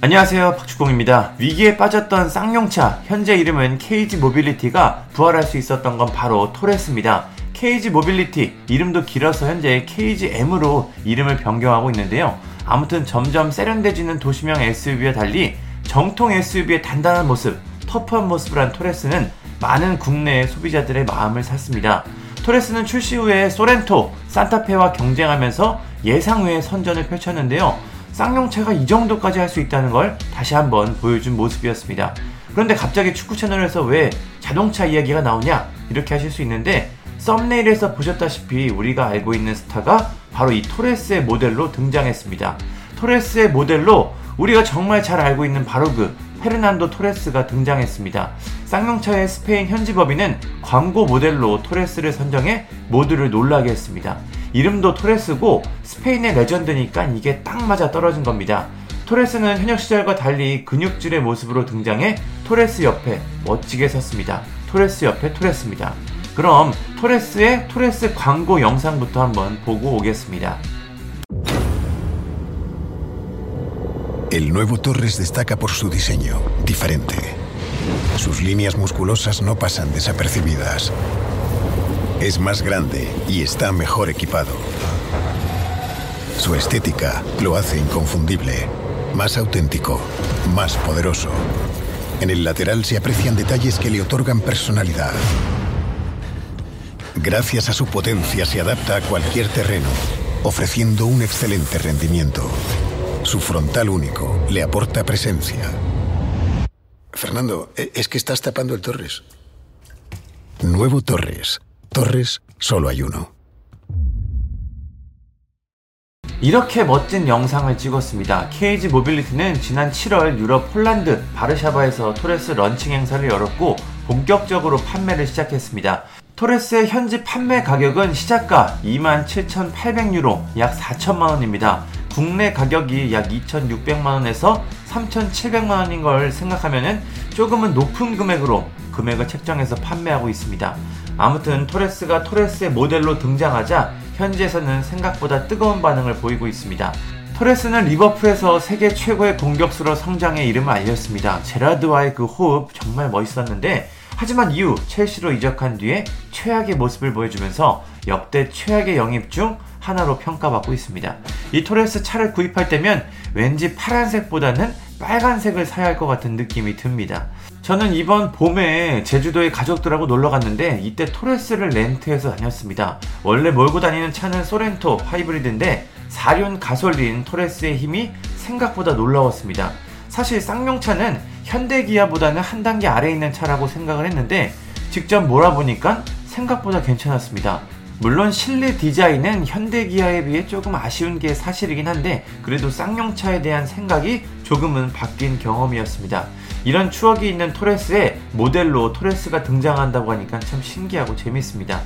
안녕하세요 박주공입니다. 위기에 빠졌던 쌍용차 현재 이름은 KG 모빌리티가 부활할 수 있었던 건 바로 토레스입니다. KG 모빌리티 이름도 길어서 현재 KGM으로 이름을 변경하고 있는데요. 아무튼 점점 세련돼지는 도시형 SUV와 달리 정통 SUV의 단단한 모습, 터프한 모습을 한 토레스는 많은 국내 소비자들의 마음을 샀습니다. 토레스는 출시 후에 소렌토, 산타페와 경쟁하면서 예상 외의 선전을 펼쳤는데요. 쌍용차가 이 정도까지 할 수 있다는 걸 다시 한번 보여준 모습이었습니다. 그런데 갑자기 축구 채널에서 왜 자동차 이야기가 나오냐? 이렇게 하실 수 있는데 썸네일에서 보셨다시피 우리가 알고 있는 스타가 바로 이 토레스의 모델로 등장했습니다. 토레스의 모델로 우리가 정말 잘 알고 있는 바로 그 페르난도 토레스가 등장했습니다. 쌍용차의 스페인 현지 법인은 광고 모델로 토레스를 선정해 모두를 놀라게 했습니다. 이름도 토레스고 스페인의 레전드니까 이게 딱 맞아 떨어진 겁니다. 토레스는 현역 시절과 달리 근육질의 모습으로 등장해 토레스 옆에 멋지게 섰습니다. 토레스 옆에 토레스입니다. 그럼 토레스의 토레스 광고 영상부터 한번 보고 오겠습니다. El nuevo Torres destaca por su diseño, diferente. Sus líneas musculosas no pasan desapercibidas. Es más grande y está mejor equipado. Su estética lo hace inconfundible, más auténtico, más poderoso. En el lateral se aprecian detalles que le otorgan personalidad. Gracias a su potencia se adapta a cualquier terreno, ofreciendo un excelente rendimiento. Su frontal único le aporta presencia. Fernando, e- es que estás tapando el Torres. Nuevo Torres. Torres, solo hay uno. 이렇게 멋진 영상을 찍었습니다. KG 모빌리티는 지난 7월 유럽 폴란드 바르샤바에서 토레스 런칭 행사를 열었고 본격적으로 판매를 시작했습니다. 토레스의 현지 판매 가격은 시작가 27,800유로 약 4천만원입니다. 국내 가격이 약 2,600만원에서 3,700만원인 걸 생각하면 조금은 높은 금액으로 금액을 책정해서 판매하고 있습니다. 아무튼 토레스가 토레스의 모델로 등장하자 현지에서는 생각보다 뜨거운 반응을 보이고 있습니다. 토레스는 리버풀에서 세계 최고의 공격수로 성장해 이름을 알렸습니다. 제라드와의 그 호흡 정말 멋있었는데 하지만 이후 첼시로 이적한 뒤에 최악의 모습을 보여주면서 역대 최악의 영입 중 하나로 평가받고 있습니다. 이 토레스 차를 구입할 때면 왠지 파란색보다는 빨간색을 사야 할 것 같은 느낌이 듭니다. 저는 이번 봄에 제주도에 가족들하고 놀러 갔는데 이때 토레스를 렌트해서 다녔습니다. 원래 몰고 다니는 차는 소렌토 하이브리드인데 4륜 가솔린 토레스의 힘이 생각보다 놀라웠습니다. 사실 쌍용차는 현대기아보다는 한 단계 아래에 있는 차라고 생각을 했는데 직접 몰아보니까 생각보다 괜찮았습니다. 물론 실내 디자인은 현대 기아에 비해 조금 아쉬운 게 사실이긴 한데 그래도 쌍용차에 대한 생각이 조금은 바뀐 경험이었습니다. 이런 추억이 있는 토레스에 모델로 토레스가 등장한다고 하니까 참 신기하고 재밌습니다.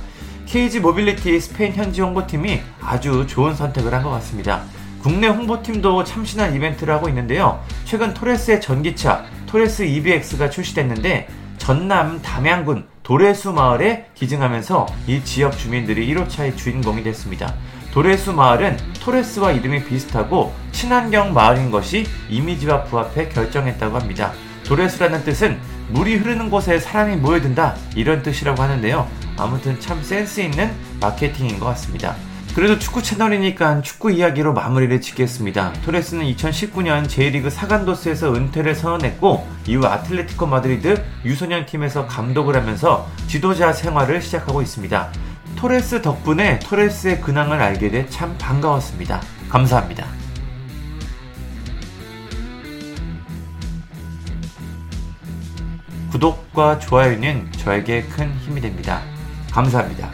KG 모빌리티 스페인 현지 홍보팀이 아주 좋은 선택을 한 것 같습니다. 국내 홍보팀도 참신한 이벤트를 하고 있는데요. 최근 토레스의 전기차 토레스 EVX가 출시됐는데 전남 담양군 도래수 마을에 기증하면서 이 지역 주민들이 1호차의 주인공이 됐습니다. 도래수 마을은 토레스와 이름이 비슷하고 친환경 마을인 것이 이미지와 부합해 결정했다고 합니다. 토레스라는 뜻은 물이 흐르는 곳에 사람이 모여든다 이런 뜻이라고 하는데요. 아무튼 참 센스 있는 마케팅인 것 같습니다. 그래도 축구 채널이니까 축구 이야기로 마무리를 짓겠습니다. 토레스는 2019년 J리그 사간도스에서 은퇴를 선언했고 이후 아틀레티코 마드리드 유소년 팀에서 감독을 하면서 지도자 생활을 시작하고 있습니다. 토레스 덕분에 토레스의 근황을 알게 돼 참 반가웠습니다. 감사합니다. 구독과 좋아요는 저에게 큰 힘이 됩니다. 감사합니다.